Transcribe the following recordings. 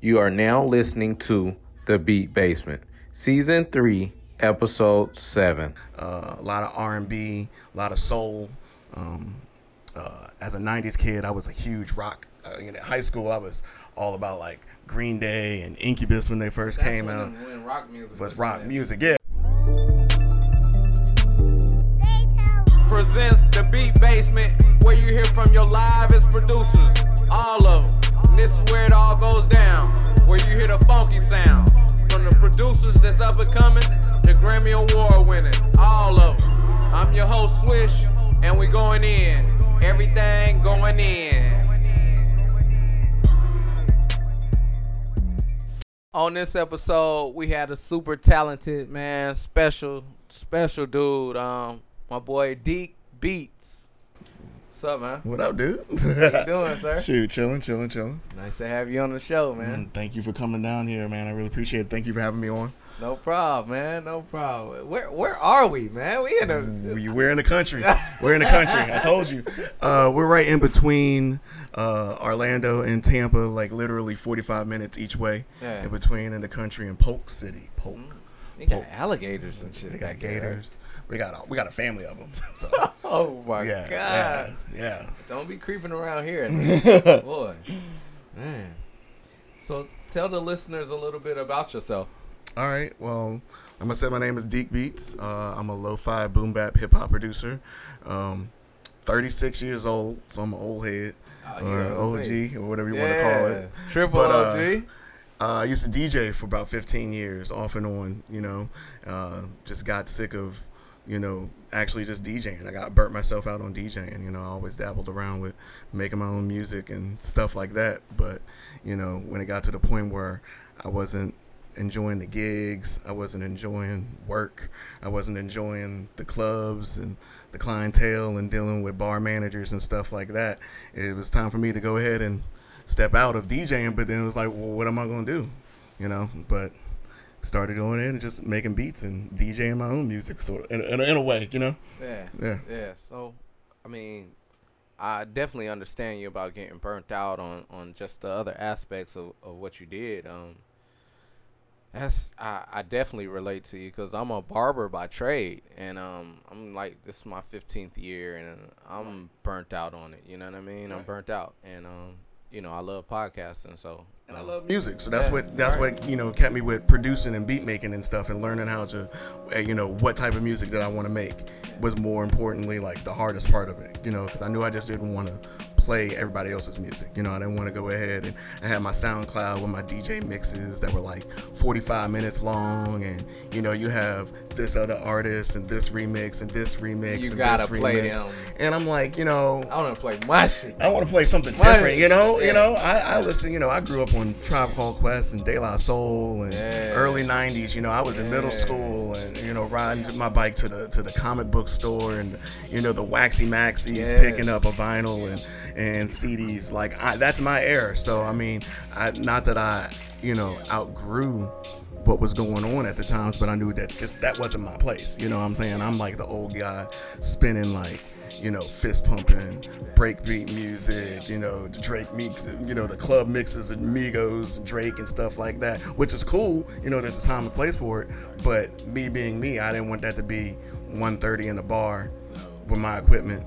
You are now listening to The Beat Basement, Season 3, Episode 7. uh, a lot of R&B, a lot of soul. Um, uh, as a '90s kid, I was a huge rock. Uh, in high school, I was all about like Green Day and Incubus when they first came out. when rock music Was rock music, yeah. presents the Beat Basement, where you hear from your livest producers, all of them. This is where it all goes down, where you hear the funky sound from the producers that's up and coming, the Grammy Award winning, all of them. I'm your host Swish, and we're going in, everything going in. On this episode, we had a super talented man, special, special dude. Um, my boy Deke Beats. What's up, man? What up, dude? How you doing, sir? Shoot, chilling, chilling, chilling. Nice to have you on the show, man. And thank you for coming down here, man. I really appreciate it. Thank you for having me on. No problem, man. No problem. Where Where are we, man? We in a We- We're in the country. We're in the country. I told you. Uh, we're right in between uh, Orlando and Tampa, like literally 45 minutes each way. Yeah. In between in the country in Polk City. Polk. They got alligators and shit. They got back there, right? gators. We got a, we got a family of them. So Oh my yeah, god! yeah, yeah. Don't be creeping around here, boy. Man. So tell the listeners a little bit about yourself. All right. Well, I'm gonna say my name is Deke Beats. Uh, I'm a lo-fi boom bap hip hop producer. Um, 36 years old, so I'm an old head Oh, or yeah, OG or whatever you want to call it. Triple But, uh, OG. Uh, I used to DJ for about 15 years, off and on. You know, uh, just got sick of, you know, actually just DJing. I got burnt myself out on DJing. You know, I always dabbled around with making my own music and stuff like that. But you know, when it got to the point where I wasn't enjoying the gigs, I wasn't enjoying work, I wasn't enjoying the clubs and the clientele and dealing with bar managers and stuff like that. It was time for me to go ahead and step out of DJing, but then it was like, well, what am I going to do? You know, but started going in and just making beats and DJing my own music, sort of, in, in, in a way, you know? Yeah. Yeah. Yeah. So, I mean, I definitely understand you about getting burnt out on on just the other aspects of, of what you did. Um, that's I, I definitely relate to you because I'm a barber by trade, and um, I'm like this is my 15th year, and I'm burnt out on it. You know what I mean? I'm burnt out, and um, you know I love podcasting, so And I love music, so that's Yeah, what that's right. what you know kept me with producing and beat making and stuff, and learning how to, uh, you know, what type of music that I want to make was more importantly like the hardest part of it, you know, because I knew I just didn't want to play everybody else's music, you know, I didn't want to go ahead and I had my SoundCloud with my DJ mixes that were like 45 minutes long, and you know, you have this other artist and this remix and this remix You and gotta this play remix, them. and I'm like, you know, I want to play my shit. I want to play something Money. different, you know. Yeah. You know, I, I listen. You know, I grew up on Tribe Called Quest and De La Soul and Yeah. early '90s. You know, I was in middle school and you know riding my bike to the to the comic book store and you know the Waxie Maxie's, Yes. picking up a vinyl and and CDs. Like I, that's my era. So I mean, I not that I you know outgrew what was going on at the times, but I knew that just that wasn't my place. You know what I'm saying? I'm like the old guy spinning like, you know, fist pumping, breakbeat music, you know, the Drake mix, you know, the club mixes of Migos and Drake and stuff like that, which is cool. You know, there's a time and place for it. But me being me, I didn't want that to be 1:30 in a bar with my equipment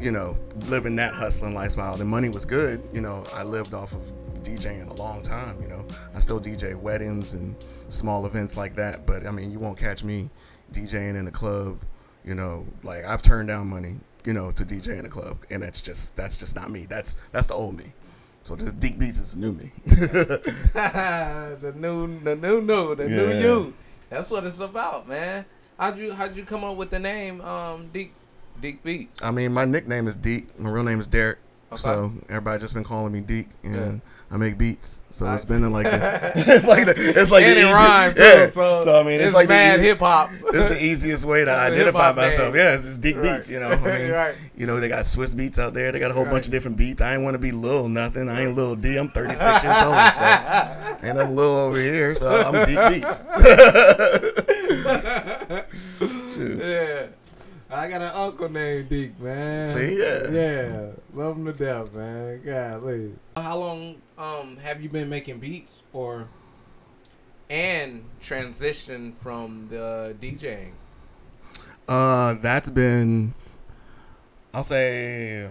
you know, living that hustling lifestyle. The money was good. You know, I lived off of DJing a long time. You know, I still DJ weddings and small events like that. But I mean, you won't catch me DJing in a club. You know, like I've turned down money. You know, to DJ in a club, and that's just that's just not me. That's that's the old me. So the Deke Beats is the new me. the new, the new, new, the new you. That's what it's about, man. How'd you, how'd you come up with the name, um, Deep Deke Beats? I mean, my nickname is Deep. My real name is Derek. Okay. So everybody just been calling me Deke, and Yeah. I make beats. So I- it's been like the, it's like the, it's like and the it easy- too, yeah. so, I mean, it's, it's like mad hip hop. It's the easiest way to identify myself. name. Yes, it's Deke Right. Beats. You know, I mean, Right. you know, they got Swizz Beatz out there. They got a whole Right. bunch of different beats. I ain't want to be little nothing. I ain't Lil D. I'm 36 years old, so I'm nothing Lil over here. So I'm Deke Beats. yeah. I I got an uncle named Deke, man. See, yeah. Yeah. Love him to death, man. Golly. How long um have you been making beats or and transition from the DJing? Uh, that's been, I'll say,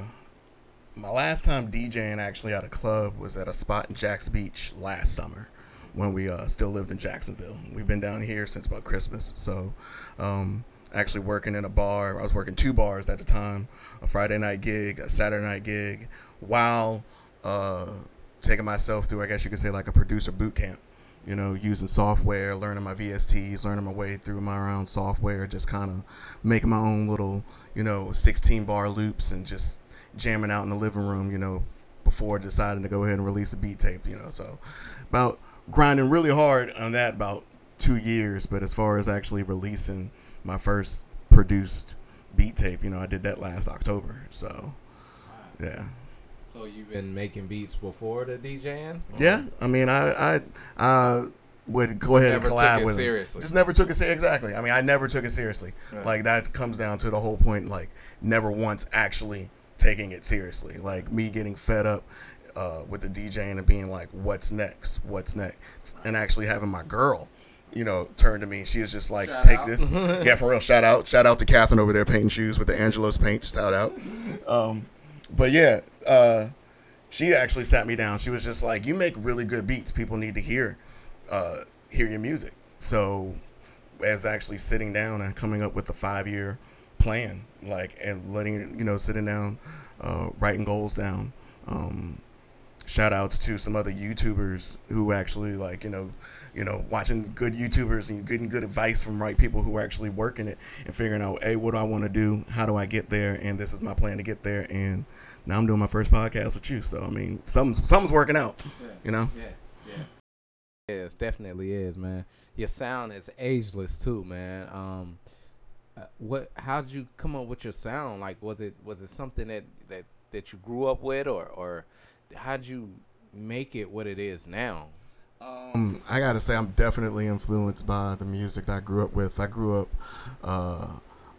my last time DJing actually at a club was at a spot in Jax Beach last summer when we uh, still lived in Jacksonville. We've been down here since about Christmas. So, um, actually working in a bar. I was working two bars at the time a Friday night gig, a Saturday night gig, while uh, taking myself through, I guess you could say, like a producer boot camp you know, using software, learning my VSTs, learning my way through my own software, just kind of making my own little, you know, 16 bar loops and just jamming out in the living room, you know, before deciding to go ahead and release a beat tape, you know. So about grinding really hard on that about two years, but as far as actually releasing my first produced beat tape, you know, I did that last October. So yeah. So you've been making beats before the DJing? Yeah, I mean, I I uh, would go ahead Never and collab with seriously. him. Just never took it seriously. Exactly. I mean, I never took it seriously. Right. Like that comes down to the whole point. Like never once actually taking it seriously. Like me getting fed up. Uh, with the DJing and being like, "What's next? What's next?" and actually having my girl, you know, turn to me. She was just like, Shout "Take out. this." yeah, for real. Shout out, shout out to Catherine over there painting shoes with the Angelus paints. Shout out. Um, but yeah, uh, she actually sat me down. She was just like, "You make really good beats. People need to hear, uh, hear your music." So, as actually sitting down and coming up with a five year plan, like and letting you know, sitting down, uh, writing goals down. Um, shout outs to some other YouTubers who actually like you know, you know, watching good YouTubers and getting good advice from right people who are actually working it and figuring out, hey, what do I want to do? How do I get there? And this is my plan to get there. And now I'm doing my first podcast with you. So I mean, something's something's working out. You know. Yeah, yeah. Yes, definitely is, man. Your sound is ageless too, man. Um, uh, what? How'd you come up with your sound? Like, was it was it something that that that you grew up with, or or how'd you make it what it is now? Um, I gotta say, I'm definitely influenced by the music that I grew up with. I grew up uh,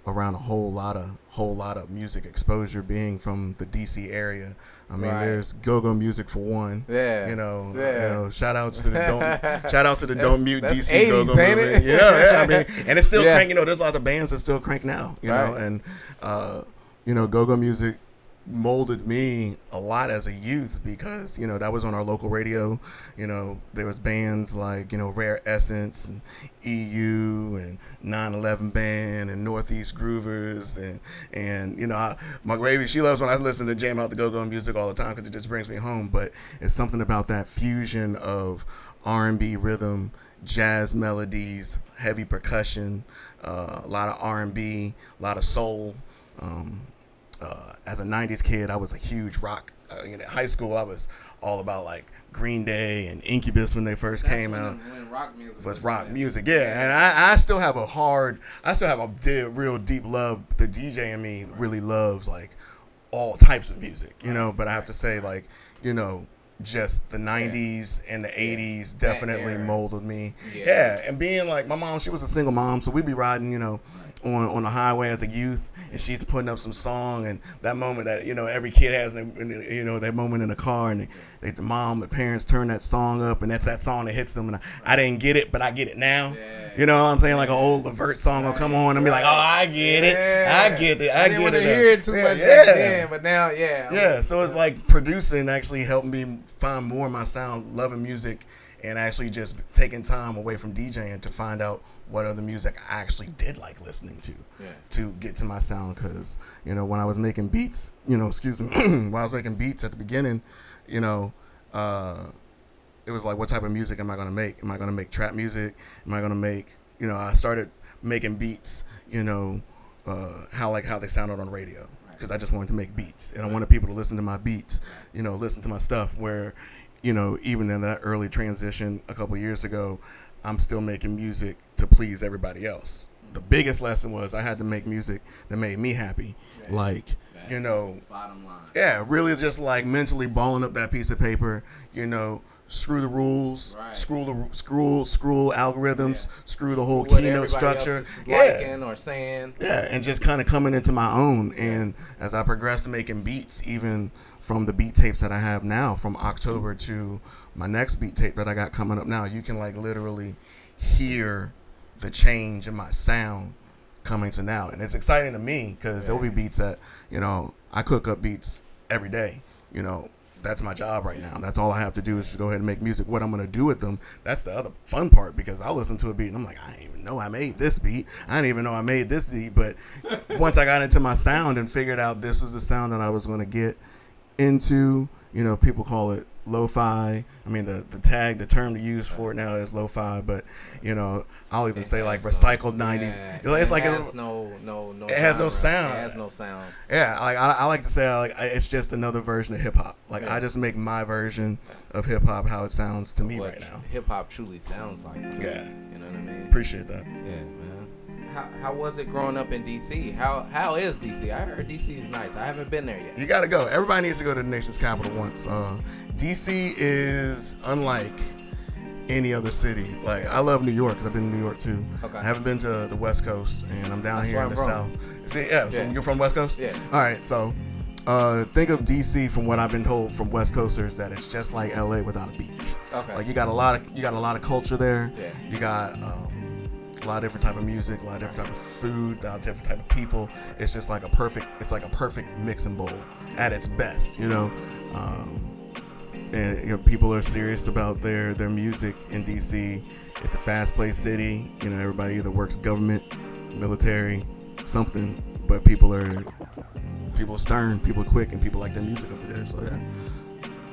around a whole lot of whole lot of music exposure, being from the DC area. I mean, Right. there's go-go music for one. Yeah, You know, yeah. you know, shout outs to the don't shout outs to the don't mute DC 80s, go-go movement. Yeah, yeah. I mean, and it's still Yeah. crank. You know, there's a lot of bands that still crank now. You know, and uh, you know, go-go music molded me a lot as a youth because you know that was on our local radio. You know there was bands like you know rare essence and eu and 9-11 band and northeast groovers and and you know I, my gravy she loves when i listen to jam out the go-go music all the time because it just brings me home. But it's something about that fusion of r&b rhythm jazz melodies heavy percussion uh, a lot of r&b a lot of soul um, uh, as a 90s kid, I was a huge rock. Uh, in high school, I was all about like Green Day and Incubus when they first came out. when rock music Was rock music, yeah, and I, I still have a hard, I still have a di- real deep love. The DJ in me really loves like all types of music, you know. But I have to say, like, you know, just the '90s and the '80s That definitely molded me. Yeah. Yeah. and being like my mom, she was a single mom, so we'd be riding, you know, on on the highway as a youth, and she's putting up some song, and that moment that you know every kid has, in, in- you know, that moment in the car, and they, the mom, the parents turn that song up, and that's that song that hits them, and I, I didn't get it, but I get it now. Yeah. You know what I'm saying? Like an old Levert song will come on and be like, "Oh, I get it, I get it, I, didn't get it." to now." hear it too yeah, much yeah. then, but now, yeah, Yeah, so it's like producing actually helped me find more of my sound, loving music, and actually just taking time away from DJing to find out what other music I actually did like listening to Yeah. to get to my sound. Because you know, when I was making beats, you know, excuse me, when I was making beats at the beginning, you know, uh, it was like, what type of music am I gonna make? Am I gonna make trap music? Am I gonna make, you know, I started making beats, you know, uh, how like how they sounded on radio because I just wanted to make beats and I wanted people to listen to my beats, you know, listen to my stuff. Where, you know, even in that early transition a couple years ago, I'm still making music to please everybody else. The mm-hmm. biggest lesson was I had to make music that made me happy, Yeah. like you know, Bottom line. yeah, really just like mentally balling up that piece of paper, you know, screw the rules, Right. screw the screw screw algorithms, Yeah. screw the whole What keynote structure. Yeah, or saying. yeah, and just kind of coming into my own. And as I progressed to making beats, even from the beat tapes that I have now, from October to my next beat tape that I got coming up now, you can like literally hear the change in my sound coming to now, and it's exciting to me because there'll be beats that you know I cook up beats every day. You know, that's my job right now. That's all I have to do is just go ahead and make music. What I'm gonna do with them, that's the other fun part because I listen to a beat and I'm like, I didn't even know I made this beat. I didn't even know I made this beat. But once I got into my sound and figured out this was the sound that I was gonna get into, you know, people call it lo-fi. I mean, the the tag, the term to use for it now is lo-fi. But you know, I'll even say like has no- recycled ninety. Yeah, it's it like has a, no no no. It has no sound. It has no sound. Yeah, like I, I like to say, like it's just another version of hip hop. Like Yeah. I just make my version of hip hop how it sounds to me what right now. hip hop truly sounds like. too. Yeah. You know what I mean? Appreciate that. Yeah. How, how was it growing up in DC? How how is DC? I heard DC is nice. I haven't been there yet. You gotta go. Everybody needs to go to the nation's capital once. Uh, DC is unlike any other city. Like I love New York because I've been to New York too. Okay. I haven't been to the West Coast, and I'm down That's here in the from. South. See, yeah, so Yeah. you're from West Coast. Yeah. All right, so. Uh, think of DC from what I've been told from West Coasters that it's just like LA without a beach. Okay. Like you got a lot of you got a lot of culture there. Yeah. You got um, a lot of different type of music, a lot of different type of food, a lot of different type of people. It's just like a perfect. It's like a perfect mixing bowl at its best, you know. Um, and you know, people are serious about their their music in DC. It's a fast-paced city. You know, everybody either works government, military, something. But people are people are stern, people are quick, and people like their music up there. So yeah.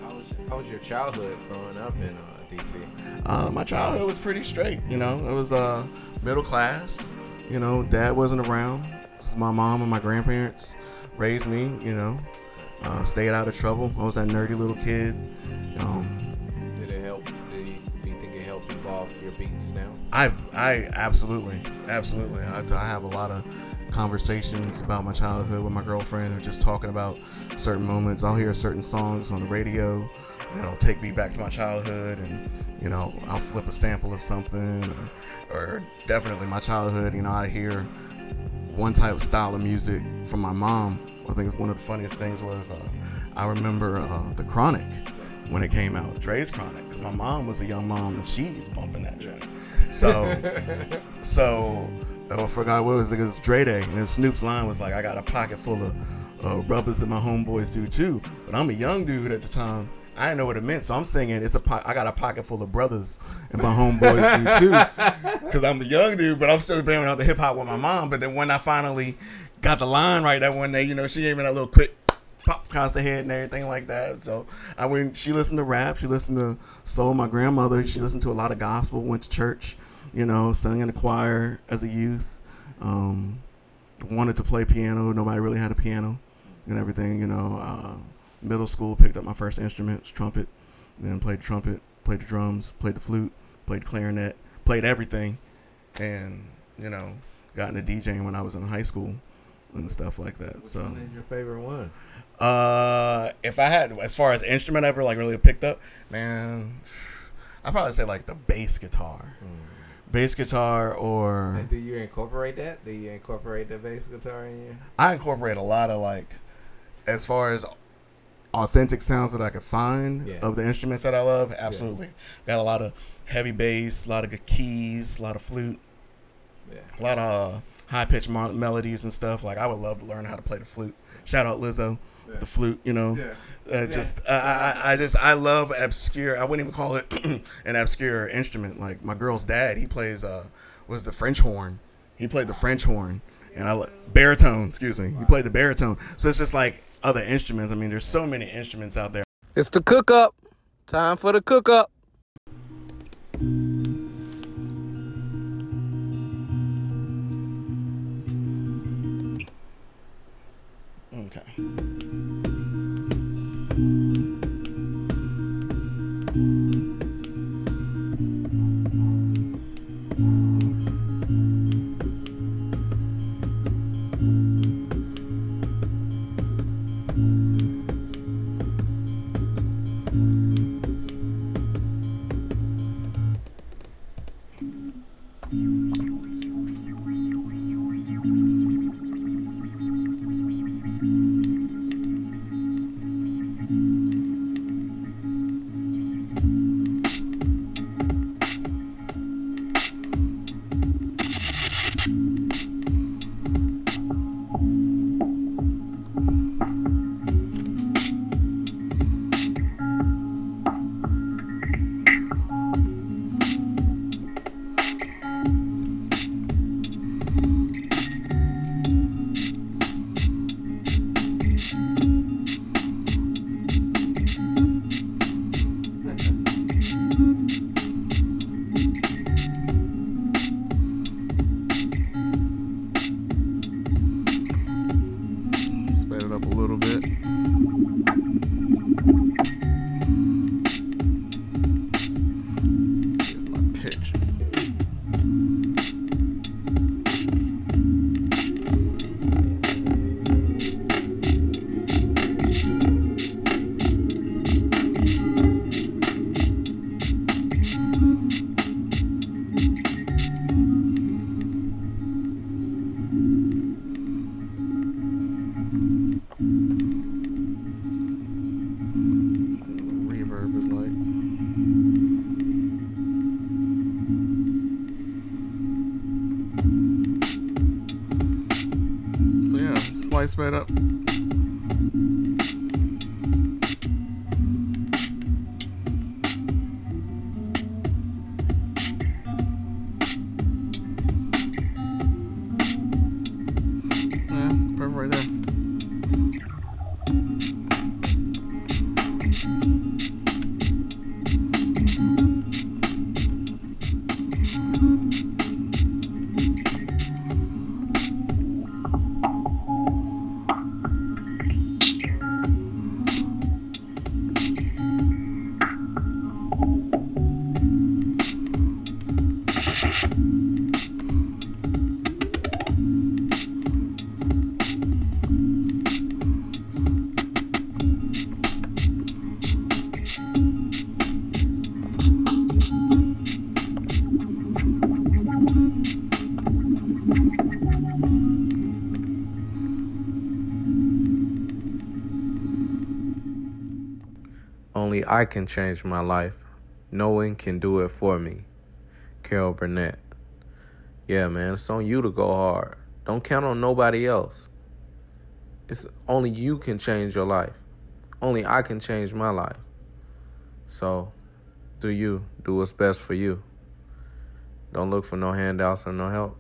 How was, how was your childhood growing up in DC? Uh, my childhood was pretty straight. You know, it was uh, middle class. You know, dad wasn't around. My mom and my grandparents raised me. You know, uh, stayed out of trouble. I was that nerdy little kid. Um, Did it help? Did you, do you think it helped evolve your beats now? I, I absolutely, absolutely. I, I have a lot of conversations about my childhood with my girlfriend, or just talking about certain moments. I'll hear certain songs on the radio that'll take me back to my childhood, and you know, I'll flip a sample of something, or, or definitely my childhood. You know, I hear one type of style of music from my mom. I think one of the funniest things was uh, I remember uh, the Chronic when it came out, Dre's Chronic, because my mom was a young mom and she's bumping that joint. So, so oh, I forgot what it was it? It was Dre Day, and then Snoop's line was like, "I got a pocket full of uh, rubbers that my homeboys do too." But I'm a young dude at the time. I didn't know what it meant, so I'm singing. It's a po- I got a pocket full of brothers, and my homeboys too. Because I'm a young dude, but I'm still banging out the hip hop with my mom. But then when I finally got the line right that one day, you know, she gave me that little quick pop across the head and everything like that. So I went. She listened to rap. She listened to soul. My grandmother. She listened to a lot of gospel. Went to church. You know, sang in the choir as a youth. Um, wanted to play piano. Nobody really had a piano and everything. You know, uh, middle school picked up my first instrument, was trumpet. Then played trumpet, played the drums, played the flute, played clarinet, played everything, and you know, got into DJing when I was in high school and stuff like that. So. What is your favorite one? Uh, if I had, as far as instrument ever like really picked up, man, I'd probably say like the bass guitar, bass guitar, or And do you incorporate that? Do you incorporate the bass guitar in your? I incorporate a lot of like, as far as authentic sounds that I could find Yeah. of the instruments that I love. Absolutely, got a lot of heavy bass, a lot of good keys, a lot of flute, Yeah. a lot of uh, high pitched mo- melodies and stuff. Like I would love to learn how to play the flute. Shout out Lizzo, the flute. You know, Yeah. uh, just I, I, I just I love obscure. I wouldn't even call it an obscure instrument. Like my girl's dad, he plays uh was the French horn. He played the French horn, and I li- baritone. Excuse me. He played the baritone. So it's just like other instruments. I mean, there's so many instruments out there. It's the cook up. Time for the cook up. Why it's up. Only I can change my life. No one can do it for me. Carol Burnett. Yeah, man, it's on you to go hard. Don't count on nobody else. It's only you can change your life. Only I can change my life. So, do you. Do what's best for you. Don't look for no handouts or no help.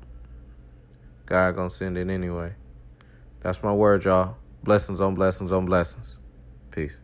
God gonna send it anyway. That's my word, y'all. Blessings on blessings on blessings. Peace.